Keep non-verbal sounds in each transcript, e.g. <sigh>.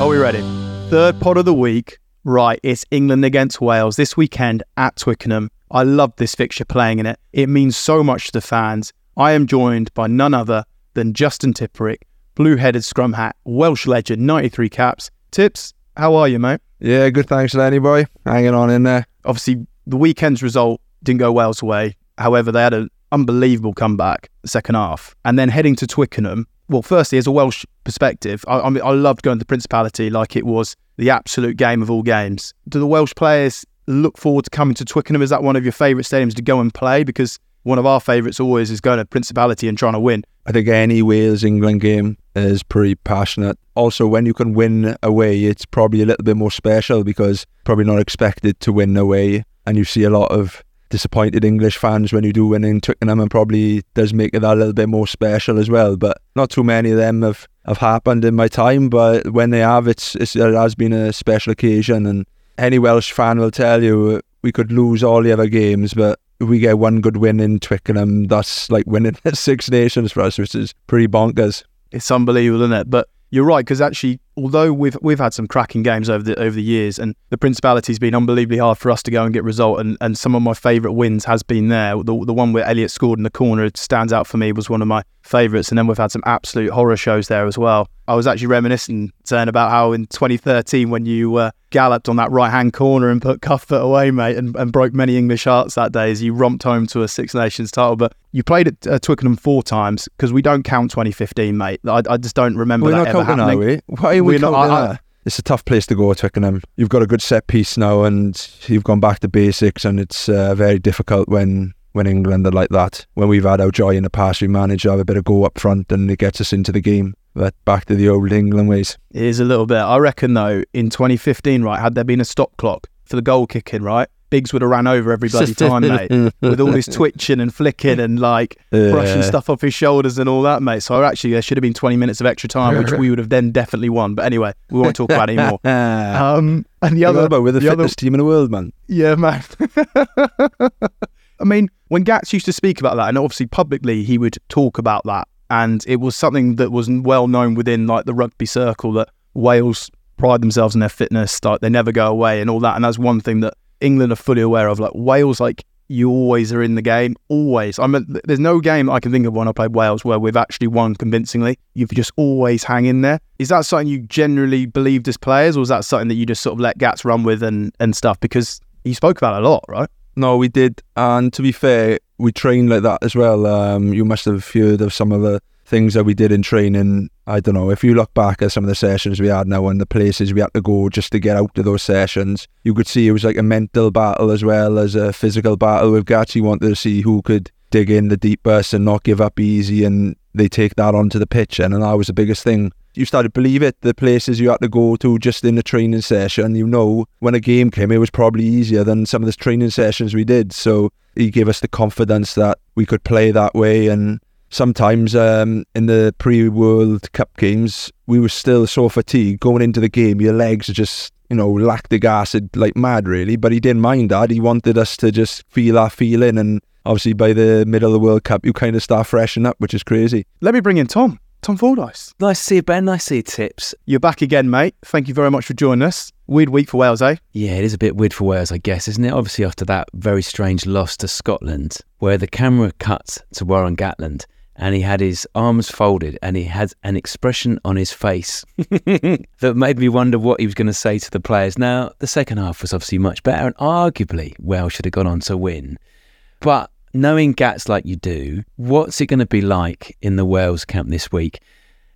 Are we ready? Third pod of the week. Right, it's England against Wales this weekend at Twickenham. I love this fixture playing in it. It means so much to the fans. I am joined by none other than Justin Tipuric, blue headed scrum hat, Welsh legend, 93 caps. Tips, how are you, mate? Yeah, good. Thanks, Lenny boy. Hanging on in there. Obviously, the weekend's result didn't go Wales' way. However, they had an unbelievable comeback second half. And then heading to Twickenham, well, firstly, as a Welsh perspective, I, I, mean, I loved going to the Principality like it was the absolute game of all games. Do the Welsh players look forward to coming to Twickenham? Is that one of your favourite stadiums to go and play? Because one of our favourites always is going to Principality and trying to win. I think any Wales England game is pretty passionate. Also, when you can win away, it's probably a little bit more special because probably not expected to win away, and you see a lot of disappointed English fans when you do win in Twickenham and probably does make it a little bit more special as well. But not too many of them have, have happened in my time, but when they have, it's, it's it has been a special occasion. And any Welsh fan will tell you uh, we could lose all the other games, but if we get one good win in Twickenham, that's like winning <laughs> Six Nations for us, which is pretty bonkers. It's unbelievable, isn't it? But you're right because actually, although we've we've had some cracking games over the over the years, and the Principality's been unbelievably hard for us to go and get result, and, and some of my favourite wins has been there. The the one where Elliot scored in the corner it stands out for me was one of my favourites, and then we've had some absolute horror shows there as well. I was actually reminiscing, saying about how in 2013 when you uh, galloped on that right hand corner and put Cuthbert away, mate, and, and broke many English hearts that day as you romped home to a Six Nations title. But you played at uh, Twickenham four times because we don't count 2015, mate. I, I just don't remember We're that ever happening. we? Why are we We're not- I- It's a tough place to go, Twickenham. You've got a good set piece now, and you've gone back to basics, and it's uh, very difficult when when England are like that. When we've had our joy in the past, we manage to have a bit of go up front, and it gets us into the game. But back to the old England ways. It is a little bit. I reckon though, in 2015, right, had there been a stop clock for the goal kicking, right, Biggs would have ran over every bloody time, mate, with all his <laughs> twitching and flicking and like brushing stuff off his shoulders and all that, mate. So actually, there should have been 20 minutes of extra time, which we would have then definitely won. But anyway, we won't talk about it anymore. <laughs> Um, and the other, about we're the, the other- team in the world, man. yeah, man. <laughs> I mean, when Gats used to speak about that, and obviously publicly he would talk about that, and it was something that was well known within like the rugby circle that Wales pride themselves in their fitness, like they never go away and all that. And that's one thing that England are fully aware of. Like Wales, like you always are in the game, always. I mean, th- there's no game I can think of when I played Wales where we've actually won convincingly. You've just always hang in there. Is that something you generally believed as players, or is that something that you just sort of let Gats run with and and stuff? Because you spoke about a lot, right? No, we did. And to be fair, we trained like that as well. Um, you must have heard of some of the things that we did in training. I don't know. If you look back at some of the sessions we had now and the places we had to go just to get out of those sessions, you could see it was like a mental battle as well as a physical battle with Gats. He wanted to see who could dig in the deepest and not give up easy. And they take that onto the pitch. And, and that was the biggest thing. You started to believe it, the places you had to go to just in the training session. You know, when a game came, it was probably easier than some of the training sessions we did. So he gave us the confidence that we could play that way. And sometimes um, in the pre World Cup games, we were still so fatigued going into the game. Your legs are just, you know, lactic acid like mad, really. But he didn't mind that. He wanted us to just feel that feeling. And obviously, by the middle of the World Cup, you kind of start freshening up, which is crazy. Let me bring in Tom. Tom Fordyce. Nice to see you, Ben. Nice to see you, Tips. You're back again, mate. Thank you very much for joining us. Weird week for Wales, eh? Yeah, it is a bit weird for Wales, I guess, isn't it? Obviously, after that very strange loss to Scotland, where the camera cut to Warren Gatland and he had his arms folded and he had an expression on his face <laughs> that made me wonder what he was going to say to the players. Now, the second half was obviously much better and arguably Wales should have gone on to win. But knowing Gats like you do, what's it going to be like in the Wales camp this week?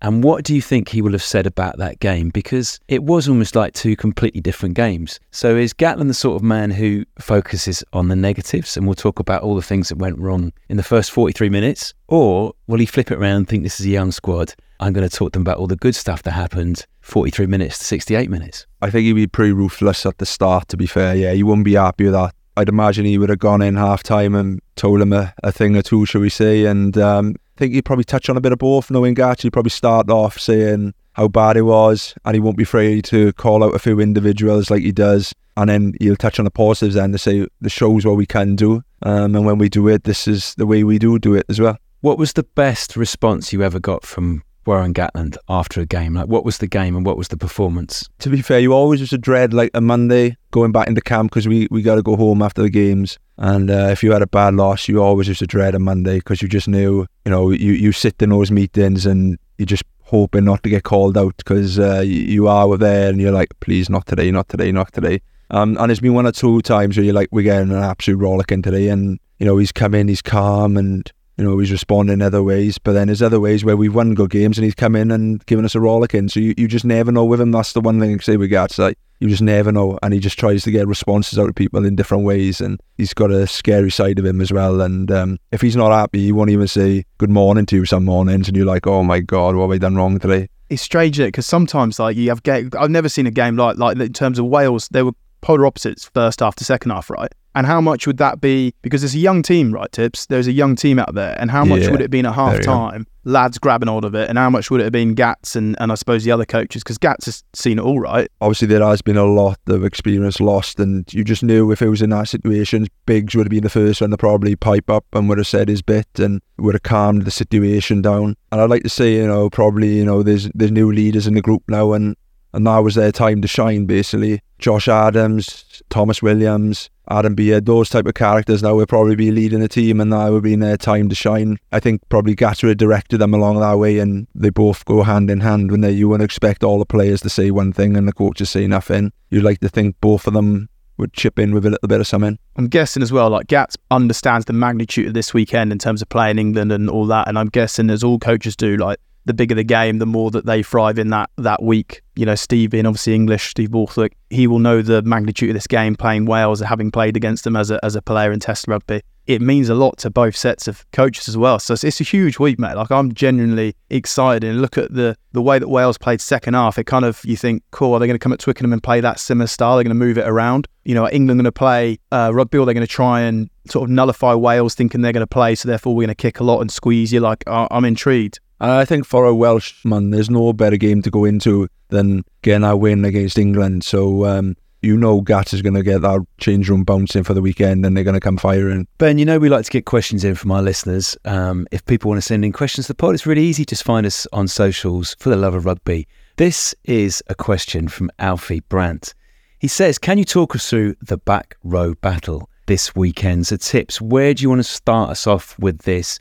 And what do you think he will have said about that game? Because it was almost like two completely different games. So is Gatland the sort of man who focuses on the negatives and will talk about all the things that went wrong in the first 43 minutes? Or will he flip it around and think this is a young squad? I'm going to talk to them about all the good stuff that happened 43 minutes to 68 minutes. I think he'd be pretty ruthless at the start, to be fair. Yeah, you wouldn't be happy with that. I'd imagine he would have gone in half time and told him a, a thing or two, shall we say. And um, think he'd probably touch on a bit of both, knowing Gatch. He'd probably start off saying how bad it was, and he won't be afraid to call out a few individuals like he does. And then he'll touch on the positives then to say the shows what we can do. Um, and when we do it, this is the way we do do it as well. What was the best response you ever got from Warren Gatland after a game? Like, what was the game and what was the performance? To be fair, you always to dread like a Monday going back into camp because we, we got to go home after the games. And uh, if you had a bad loss, you always to dread a Monday because you just knew, you know, you, you sit in those meetings and you're just hoping not to get called out because uh, you are there and you're like, please, not today, not today, not today. Um, and it's been one or two times where you're like, we're getting an absolute rollicking today. And, you know, he's come in, he's calm and, you know, he's responding other ways. But then there's other ways where we've won good games and he's come in and given us a rollicking. So you, you just never know with him. That's the one thing I say with Gats. Like, you just never know. And he just tries to get responses out of people in different ways. And he's got a scary side of him as well. And um, if he's not happy, he won't even say good morning to you some mornings. And you're like, oh my God, what have I done wrong today? It's strange, Because sometimes, like, you have game. I've never seen a game like like in terms of Wales. They were polar opposites first half to second half, right? And how much would that be? Because it's a young team, right, Tips? There's a young team out there. And how much Yeah, would it have been at half time, lads grabbing hold of it? And how much would it have been Gats and, and I suppose the other coaches? Because Gats has seen it all, right? Obviously, there has been a lot of experience lost, and you just knew if it was in that situation, Biggs would have been the first one to probably pipe up and would have said his bit and would have calmed the situation down. And I'd like to say, you know, probably, you know, there's there's new leaders in the group now, and and now was their time to shine, basically. Josh Adams, Tomos Williams, Adam Beard, those type of characters now will probably be leading the team and that would be their time to shine. I think probably Gatter had directed them along that way and they both go hand in hand when they you wouldn't expect all the players to say one thing and the coaches say nothing. You'd like to think both of them would chip in with a little bit of something. I'm guessing as well, like Gats understands the magnitude of this weekend in terms of playing England and all that. And I'm guessing, as all coaches do, like the bigger the game, the more that they thrive in that that week. You know, Steve being obviously English, Steve Borthwick, he will know the magnitude of this game playing Wales, having played against them as a as a player in Test rugby. It means a lot to both sets of coaches as well. So it's, it's a huge week, mate. Like I'm genuinely excited and look at the the way that Wales played second half. It kind of you think, cool, are they going to come at Twickenham and play that similar style? They're going to move it around. You know, England going to play uh, rugby or they're going to try and sort of nullify Wales, thinking they're going to play, so therefore we're going to kick a lot and squeeze you. Like I'm intrigued. I think for a Welshman, there's no better game to go into than getting a win against England. So um, you know Gat is going to get that change room bouncing for the weekend and they're going to come firing. Ben, you know we like to get questions in from our listeners. Um, if people want to send in questions to the pod, it's really easy. Just find us on socials for the love of rugby. This is a question from Alfie Brandt. He says, Can you talk us through the back row battle this weekend? So, tips, where do you want to start us off with this?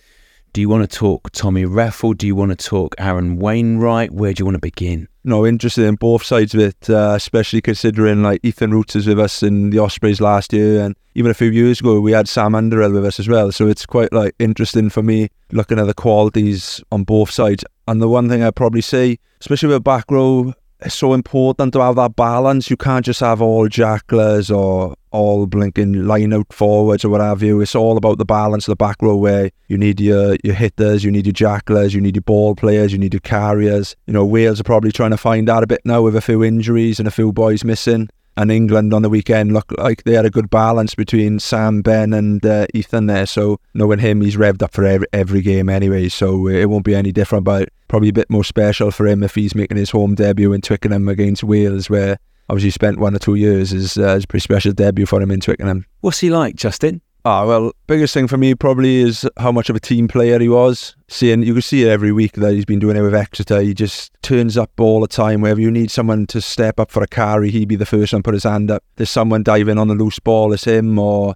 Do you want to talk Tommy Reffell? Do you want to talk Aaron Wainwright? Where do you want to begin? No, interested in both sides of it, uh, especially considering like Ethan Roots is with us in the Ospreys last year, and even a few years ago we had Sam Underhill with us as well. So it's quite like interesting for me looking at the qualities on both sides. And the one thing I'd probably say, especially with back row, it's so important to have that balance. You can't just have all jacklers or all blinking line out forwards or what have you. It's all about the balance of the back row where you need your, your hitters, you need your jacklers, you need your ball players, you need your carriers. You know, Wales are probably trying to find that a bit now with a few injuries and a few boys missing. And England on the weekend looked like they had a good balance between Sam, Ben, and uh, Ethan there. So knowing him, he's revved up for every, every game anyway. So it won't be any different, but probably a bit more special for him if he's making his home debut in Twickenham against Wales, where obviously spent one or two years. Is uh, is a pretty special debut for him in Twickenham. What's he like, Justin? Ah, well, biggest thing for me probably is how much of a team player he was. Seeing you can see it every week that he's been doing it with Exeter. He just turns up all the time. Wherever you need someone to step up for a carry, he'd be the first one to put his hand up. There's someone diving on the loose ball, it's him. Or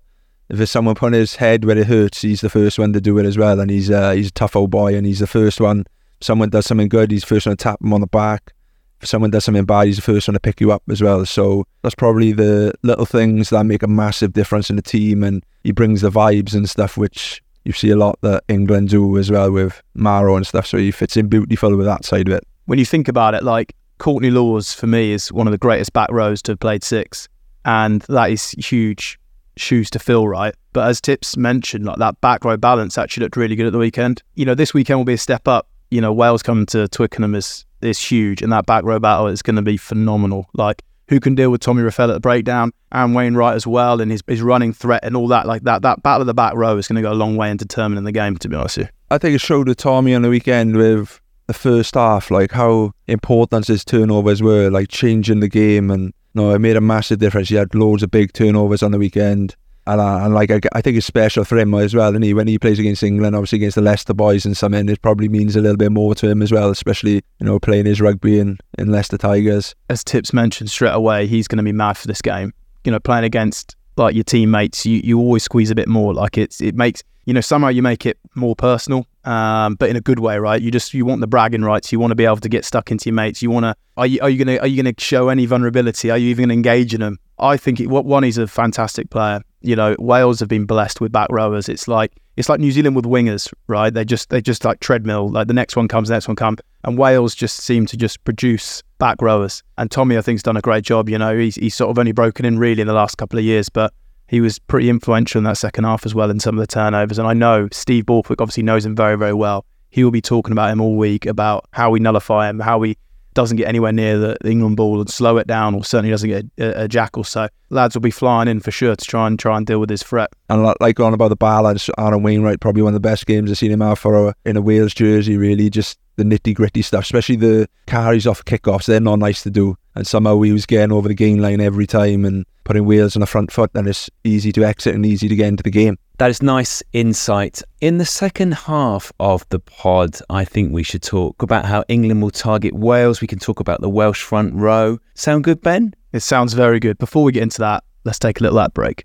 if there's someone putting his head where it hurts, he's the first one to do it as well. And he's uh, he's a tough old boy, and he's the first one. Someone does something good, he's the first one to tap him on the back someone does something bad, he's the first one to pick you up as well. So that's probably the little things that make a massive difference in the team, and he brings the vibes and stuff, which you see a lot that England do as well with Maro and stuff. So he fits in beautiful with that side of it. When you think about it, like Courtney Lawes for me is one of the greatest back rows to have played six, and that is huge shoes to fill, right? But as Tips mentioned, like that back row balance actually looked really good at the weekend. You know, this weekend will be a step up. You know, Wales coming to Twickenham is is huge, and that back row battle is going to be phenomenal. Like who can deal with Tommy Reffell at the breakdown and Wainwright as well, and his, his running threat and all that. Like that, that battle of the back row is going to go a long way in determining the game. To be honest with you, I think it showed with Tommy on the weekend with the first half, like how important his turnovers were, like changing the game, and you know, it made a massive difference. He had loads of big turnovers on the weekend. And, uh, and like I, I, think it's special for him as well. And he when he plays against England, obviously against the Leicester boys and something, it probably means a little bit more to him as well, especially you know playing his rugby in, in Leicester Tigers. As Tips mentioned straight away, he's going to be mad for this game. You know, playing against like your teammates, you, you always squeeze a bit more. Like it's it makes you know somehow you make it more personal, um, but in a good way, right? You just you want the bragging rights. You want to be able to get stuck into your mates. You want to are you are you gonna are you gonna show any vulnerability? Are you even gonna engage in them? I think it, one he's a fantastic player you know, Wales have been blessed with back rowers. It's like it's like New Zealand with wingers, right? They just they just like treadmill. Like the next one comes, the next one comes, and Wales just seem to just produce back rowers. And Tommy, I think, has done a great job. You know, he's he's sort of only broken in really in the last couple of years, but he was pretty influential in that second half as well in some of the turnovers. And I know Steve Borthwick obviously knows him very very well. He will be talking about him all week about how we nullify him, how he doesn't get anywhere near the England ball and slow it down, or certainly doesn't get a, a, jackal. So lads will be flying in for sure to try and try and deal with this threat. And like on about the balance, Aaron Wainwright probably one of the best games I've seen him out for a, in a Wales jersey. Really, just the nitty gritty stuff, especially the carries off kickoffs. They're not nice to do, and somehow he was getting over the gain line every time and putting Wales on the front foot. And it's easy to exit and easy to get into the game. That is nice insight. In the second half of the pod, I think we should talk about how England will target Wales. We can talk about the Welsh front row. Sound good, Ben? It sounds very good. Before we get into that, let's take a little ad break.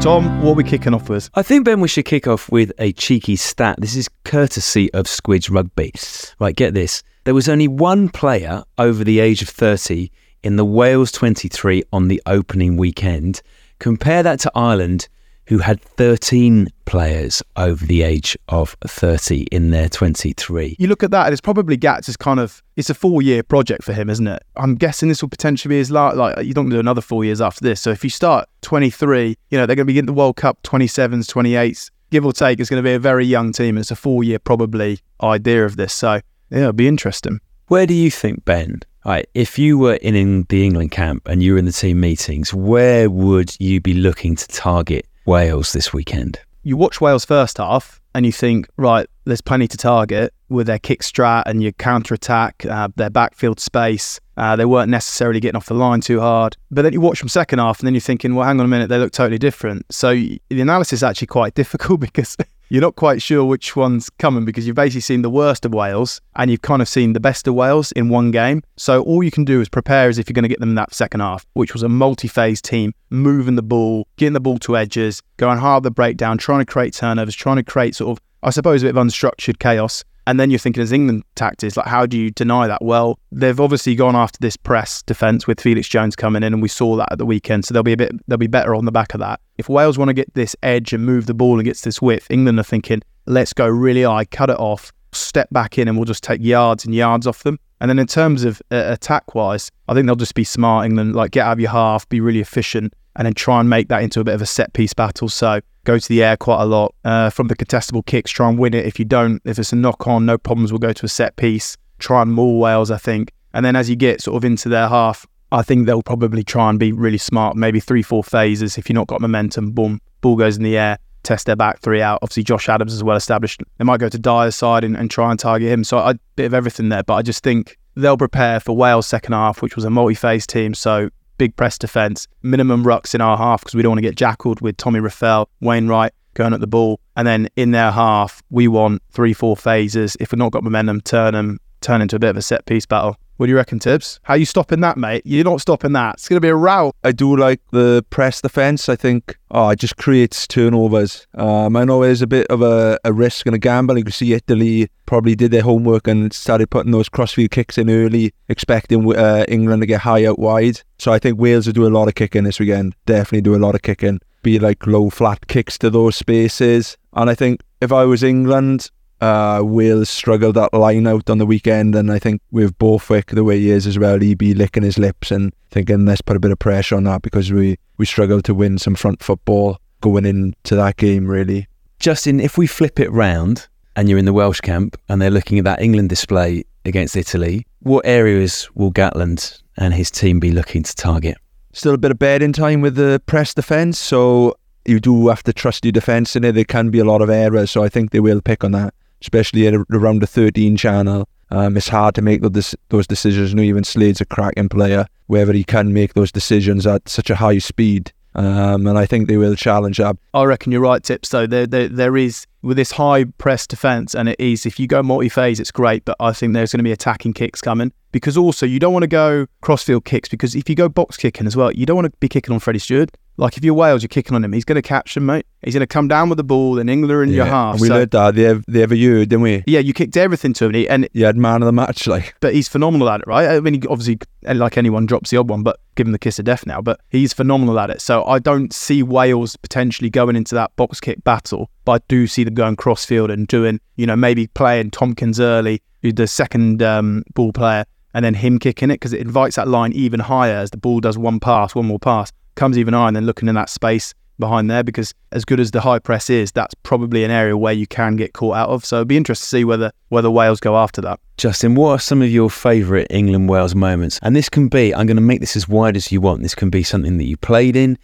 Tom, what are we kicking off with? I think, Ben, we should kick off with a cheeky stat. This is courtesy of Squidge Rugby. Right, get this. There was only one player over the age of 30 in the Wales 23 on the opening weekend. Compare that to Ireland, who had 13 players over the age of 30 in their 23. You look at that, and it's probably Gats is kind of it's a four year project for him, isn't it? I'm guessing this will potentially be his last. Like you don't do another four years after this. So if you start 23, you know they're going to be in the World Cup 27s, 28s, give or take. It's going to be a very young team. It's a four year probably idea of this. So yeah, it'll be interesting. Where do you think, Ben? Right, if you were in, in the England camp and you were in the team meetings, where would you be looking to target Wales this weekend? You watch Wales first half and you think, right, there's plenty to target with their kick strat and your counter attack, uh, their backfield space. Uh, they weren't necessarily getting off the line too hard. But then you watch them second half and then you're thinking, well, hang on a minute, they look totally different. So the analysis is actually quite <laughs> difficult because you're not quite sure which one's coming because you've basically seen the worst of Wales and you've kind of seen the best of Wales in one game. So all you can do is prepare as if you're going to get them in that second half, which was a multi-phase team, moving the ball, getting the ball to edges, going hard the breakdown, trying to create turnovers, trying to create sort of, I suppose, a bit of unstructured chaos. And then you're thinking as England tactics, like how do you deny that? Well, they've obviously gone after this press defence with Felix Jones coming in, and we saw that at the weekend. So they'll be a bit they'll be better on the back of that. If Wales want to get this edge and move the ball and gets this width, England are thinking, let's go really high, cut it off, step back in and we'll just take yards and yards off them. And then in terms of uh, attack wise, I think they'll just be smart England, like get out of your half, be really efficient, and then try and make that into a bit of a set piece battle. So go to the air quite a lot uh, from the contestable kicks, try and win it. If you don't, if it's a knock on, no problems. We'll go to a set piece, try and maul Wales, I think. And then as you get sort of into their half, I think they'll probably try and be really smart. Maybe three, four phases. If you're not got momentum, boom, ball goes in the air. Test their back three out. Obviously, Josh Adams is well established. They might go to Dyer's side and, and try and target him. So a bit of everything there. But I just think they'll prepare for Wales' second half, which was a multi-phase team. So big press defence, minimum rucks in our half because we don't want to get jackled with Tommy Reffell, Wainwright going at the ball. And then in their half, we want three, four phases. If we've not got momentum, turn them, turn into a bit of a set piece battle. What do you reckon, Tips? How you stopping that, mate? You're not stopping that. It's going to be a rout. I do like the press defence. I think oh, it just creates turnovers. Um, I know there's a bit of a, a risk and a gamble. You can see Italy probably did their homework and started putting those crossfield kicks in early, expecting uh, England to get high out wide. So I think Wales will do a lot of kicking this weekend. Definitely do a lot of kicking. Be like low flat kicks to those spaces. And I think if I was England, uh, Wales struggled that line out on the weekend, and I think with Borthwick the way he is as well, he'd be licking his lips and thinking let's put a bit of pressure on that because we we struggled to win some front football going into that game. Really, Justin, if we flip it round and you're in the Welsh camp and they're looking at that England display against Italy, what areas will Gatland and his team be looking to target? Still a bit of bedding time with the press defence, so you do have to trust your defence in it. There can be a lot of errors, so I think they will pick on that especially around the 13 channel. Um, it's hard to make those, those decisions. Know, even Slade's a cracking player, whether he can make those decisions at such a high speed. Um, and I think they will challenge that. I reckon you're right, Tips. Though there, there, there is with this high press defence, and it is if you go multi-phase, it's great. But I think there's going to be attacking kicks coming because also you don't want to go crossfield kicks because if you go box kicking as well, you don't want to be kicking on Freddie Steward. Like if you're Wales, you're kicking on him. He's going to catch him, mate. He's going to come down with the ball. Then England are in your half. And we so- learned that the, the ever you, didn't we? yeah, you kicked everything to him, and he- and You had man of the match, like. but he's phenomenal at it, right? I mean, he obviously, like anyone, drops the odd one, but give him the kiss of death now. But he's phenomenal at it. So I don't see Wales potentially going into that box kick battle, but I do see them going crossfield and doing, you know, maybe playing Tompkins early, the second um, ball player, and then him kicking it because it invites that line even higher as the ball does one pass, one more pass, comes even higher, and then looking in that space behind there because as good as the high press is, that's probably an area where you can get caught out of. So it'd be interesting to see whether whether Wales go after that. Justin, what are some of your favourite England Wales moments? And this can be, I'm going to make this as wide as you want. This can be something that you played in,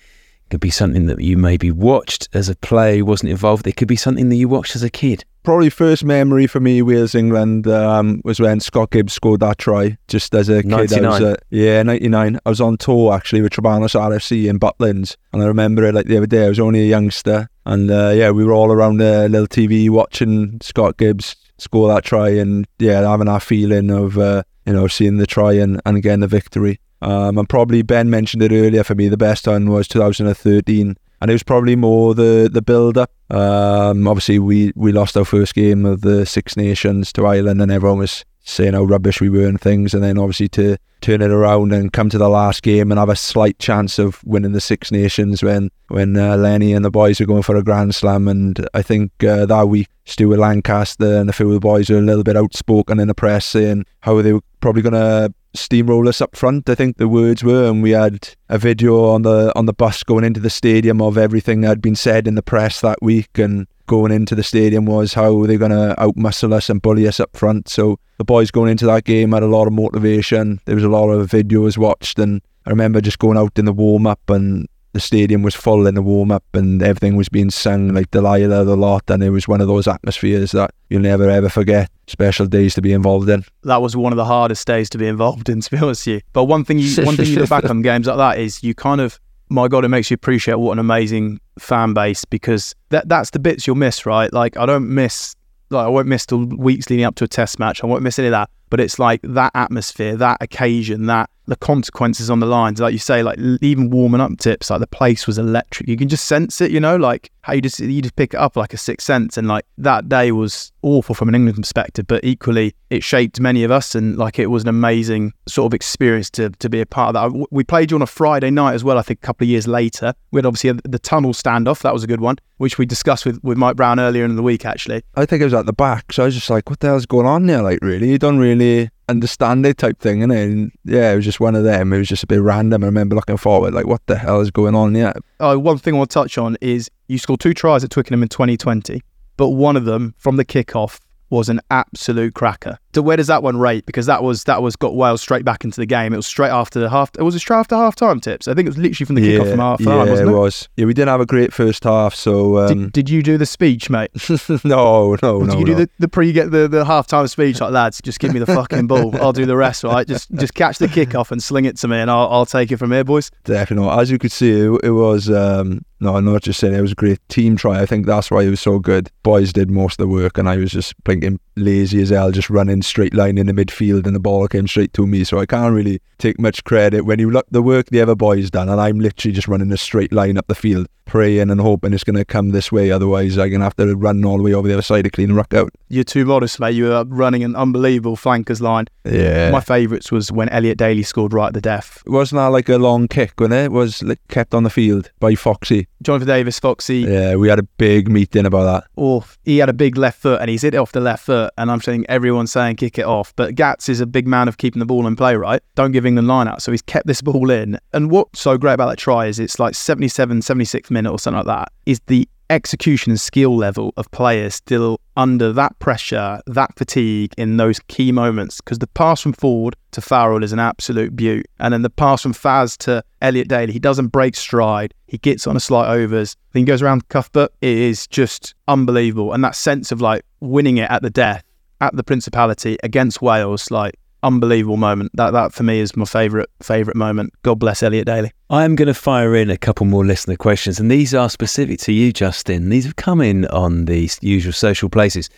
it could be something that you maybe watched as a player who wasn't involved, it could be something that you watched as a kid. Probably first memory for me, Wales England, um, was when Scott Gibbs scored that try. Just as a kid, I was 99. uh, yeah, ninety nine. I was on tour actually with Trebanos RFC in Butlins, and I remember it like the other day. I was only a youngster, and uh, yeah, we were all around the little TV watching Scott Gibbs score that try, and yeah, having that feeling of uh, you know seeing the try and, and again the victory. Um, and probably Ben mentioned it earlier. For me, the best one was 2013 and it was probably more the the build up. Um, obviously, we we lost our first game of the Six Nations to Ireland, and everyone was saying how rubbish we were and things. And then obviously to turn it around and come to the last game and have a slight chance of winning the Six Nations when when uh, Lenny and the boys were going for a Grand Slam. And I think uh, that week Stuart Lancaster and a few of the boys were a little bit outspoken in the press saying how they were probably going to steamroll us up front. I think the words were, and we had a video on the on the bus going into the stadium of everything that had been said in the press that week, and going into the stadium was how they're going to outmuscle us and bully us up front. So the boys going into that game had a lot of motivation. There was a lot of videos watched, and I remember just going out in the warm up and. The stadium was full in the warm up and everything was being sung like Delilah the lot and it was one of those atmospheres that you'll never ever forget. Special days to be involved in. that was one of the hardest days to be involved in, to be honest with you. But one thing you one thing you look back <laughs> on games like that is you kind of my God, it makes you appreciate what an amazing fan base because that that's the bits you'll miss, right? Like I don't miss like I won't miss the weeks leading up to a test match. I won't miss any of that. But it's like that atmosphere, that occasion, that the consequences on the lines. Like you say, like even warming up tips, like the place was electric. You can just sense it, you know, like how you just you just pick it up like a sixth sense. And like that day was awful from an England perspective, but equally it shaped many of us, and like it was an amazing sort of experience to to be a part of that. We played you on a Friday night as well. I think a couple of years later, we had obviously the tunnel standoff. That was a good one, which we discussed with with Mike Brown earlier in the week. Actually, I think it was at the back, so I was just like, what the hell's going on there? Like, really? You don't really understand it type thing, innit? And yeah, it was just one of them. It was just a bit random. I remember looking forward, like, what the hell is going on here? uh, one thing I want to touch on is you scored two tries at Twickenham in 2020, but one of them from the kickoff was an absolute cracker. So where does that one rate? Because that was that was got Wales straight back into the game. It was straight after the half. It was straight after half time tips. I think it was literally from the kickoff from half yeah, time, wasn't it it? was. Yeah, we didn't have a great first half, so um, Did, did you do the speech, mate? <laughs> no, no, Did no. you do no. the, the pre get the, the half time speech like lads? Just give me the fucking ball. I'll do the rest, right? Just just catch the kickoff and sling it to me, and I'll I'll take it from here, boys. Definitely. As you could see, it, it was um, no, I'm not just saying it was a great team try. I think that's why it was so good. Boys did most of the work, and I was just blinking lazy as hell, just running straight line in the midfield, and the ball came straight to me. So I can't really take much credit when you look the work the other boys done, and I'm literally just running a straight line up the field, praying and hoping it's going to come this way. Otherwise, I'm gonna have to run all the way over the other side to clean the ruck out. You're too modest, mate. You were running an unbelievable flankers line. Yeah. My favourites was when Elliot Daly scored right at the death. Wasn't that like a long kick, when it? it was like, kept on the field by Foxy. Jonathan Davies, Foxy, Yeah, we had a big meeting about that. or he had a big left foot and he's hit it off the left foot. And I'm saying everyone's saying kick it off. But Gats is a big man of keeping the ball in play, right? Don't give England line out. So he's kept this ball in. And what's so great about that try is it's like 77, 76th minute or something like that, is the execution and skill level of players still under that pressure, that fatigue in those key moments. Because the pass from Ford to Farrell is an absolute beaut. And then the pass from Faz to Elliot Daly, he doesn't break stride. He gets on a slight overs. Then he goes around Cuthbert. It is just unbelievable. And that sense of like winning it at the death, at the Principality against Wales, like unbelievable moment. That that for me is my favourite favourite moment. God bless Elliot Daly. I am going to fire in a couple more listener questions, and these are specific to you, Justin. These have come in on the usual social places.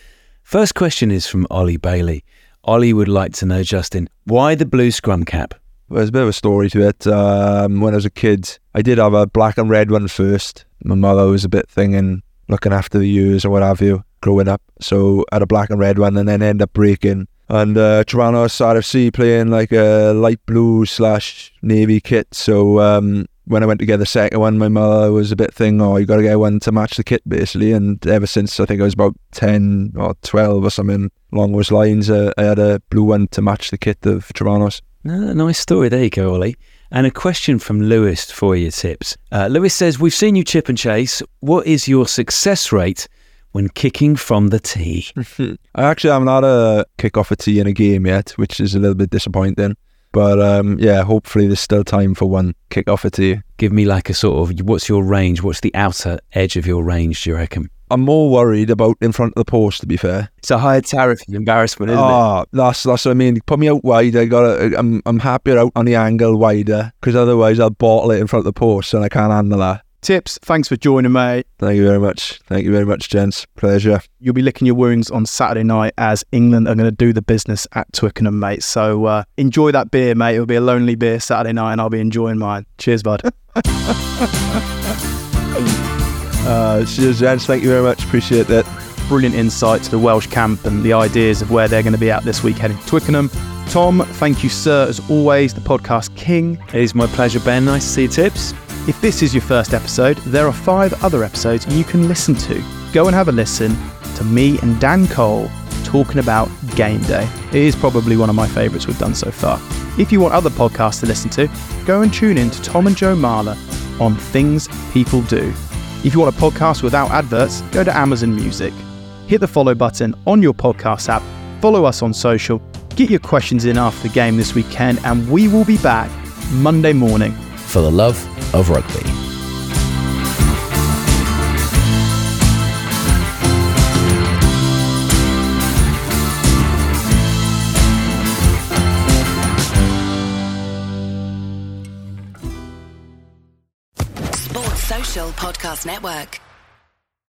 First question is from Ollie Bailey. Ollie would like to know, Justin, why the blue scrum cap? Well, There's a bit of a story to it. Um, when I was a kid, I did have a black and red one first. My mother was a bit thinking, looking after the years or what have you, growing up. So I had a black and red one and then end up breaking. And uh, Toronto RFC playing like a light blue slash navy kit. So um, when I went to get the second one, my mother was a bit thing, oh, you got to get one to match the kit, basically. And ever since I think I was about 10 or 12 or something along those lines, uh, I had a blue one to match the kit of Toronto's. Ah, nice story. There you go, Ollie. And a question from Lewis for your tips. Uh, Lewis says, We've seen you chip and chase. What is your success rate when kicking from the tee? <laughs> I actually haven't had a kick off a tee in a game yet, which is a little bit disappointing. But um, yeah, hopefully there's still time for one kick off a tee. Give me like a sort of, what's your range? What's the outer edge of your range, do you reckon? I'm more worried about in front of the post, to be fair. It's a higher tariff embarrassment, isn't it? Ah, that's that's what I mean. Put me out wide. I got. I'm I'm happier out on the angle wider because otherwise I'll bottle it in front of the post and I can't handle that. Tips, thanks for joining, mate. Thank you very much. Thank you very much, gents. Pleasure. You'll be licking your wounds on Saturday night as England are going to do the business at Twickenham, mate. So uh, enjoy that beer, mate. It'll be a lonely beer Saturday night, and I'll be enjoying mine. Cheers, bud. <laughs> <laughs> Uh, cheers, gents. Thank you very much. Appreciate that. Brilliant insight to the Welsh camp and the ideas of where they're going to be at this week heading to Twickenham. Tom, thank you, sir, as always, the podcast king. It is my pleasure, Ben. Nice to see you, Tips. If this is your first episode, there are five other episodes you can listen to. Go and have a listen to me and Dan Cole talking about game day. It is probably one of my favourites we've done so far. If you want other podcasts to listen to, go and tune in to Tom and Joe Marler on Things People Do. If you want a podcast without adverts, go to Amazon Music. Hit the follow button on your podcast app, follow us on social, get your questions in after the game this weekend, and we will be back Monday morning for the love of rugby. Sports Social Podcast Network.